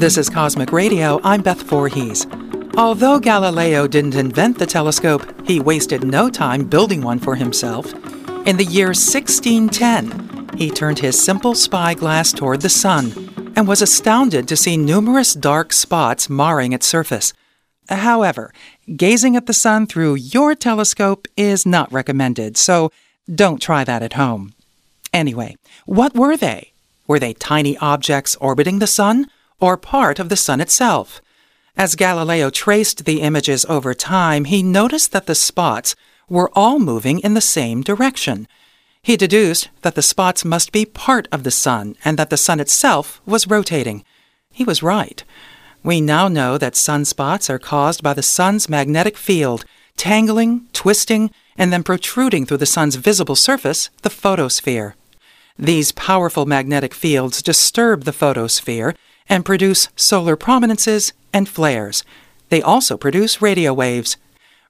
This is Cosmic Radio. I'm Beth Voorhees. Although Galileo didn't invent the telescope, he wasted no time building one for himself. In the year 1610, he turned his simple spyglass toward the sun and was astounded to see numerous dark spots marring its surface. However, gazing at the sun through your telescope is not recommended, so don't try that at home. Anyway, what were they? Were they tiny objects orbiting the sun or part of the sun itself? As Galileo traced the images over time, he noticed that the spots were all moving in the same direction. He deduced that the spots must be part of the sun and that the sun itself was rotating. He was right. We now know that sunspots are caused by the sun's magnetic field, tangling, twisting, and then protruding through the sun's visible surface, the photosphere. These powerful magnetic fields disturb the photosphere and produce solar prominences and flares. They also produce radio waves.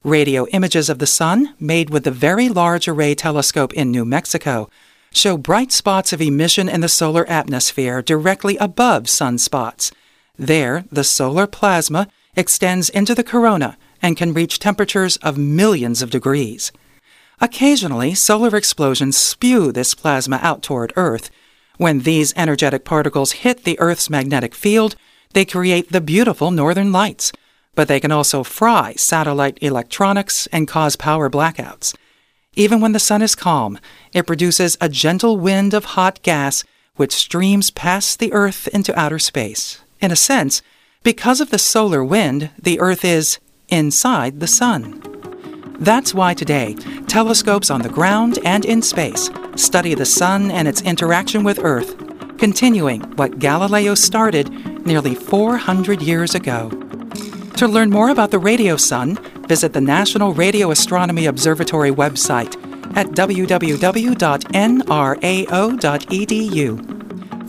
Radio images of the sun, made with the Very Large Array Telescope in New Mexico, show bright spots of emission in the solar atmosphere directly above sunspots. There, the solar plasma extends into the corona and can reach temperatures of millions of degrees. Occasionally, solar explosions spew this plasma out toward Earth. When these energetic particles hit the Earth's magnetic field, they create the beautiful northern lights, but they can also fry satellite electronics and cause power blackouts. Even when the sun is calm, it produces a gentle wind of hot gas which streams past the Earth into outer space. In a sense, because of the solar wind, the Earth is inside the sun. That's why today, telescopes on the ground and in space study the sun and its interaction with Earth, continuing what Galileo started nearly 400 years ago. To learn more about the radio sun, visit the National Radio Astronomy Observatory website at www.nrao.edu.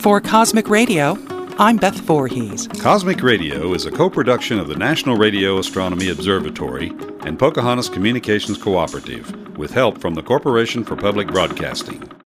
For Cosmic Radio, I'm Beth Voorhees. Cosmic Radio is a co production of the National Radio Astronomy Observatory and Pocahontas Communications Cooperative, with help from the Corporation for Public Broadcasting.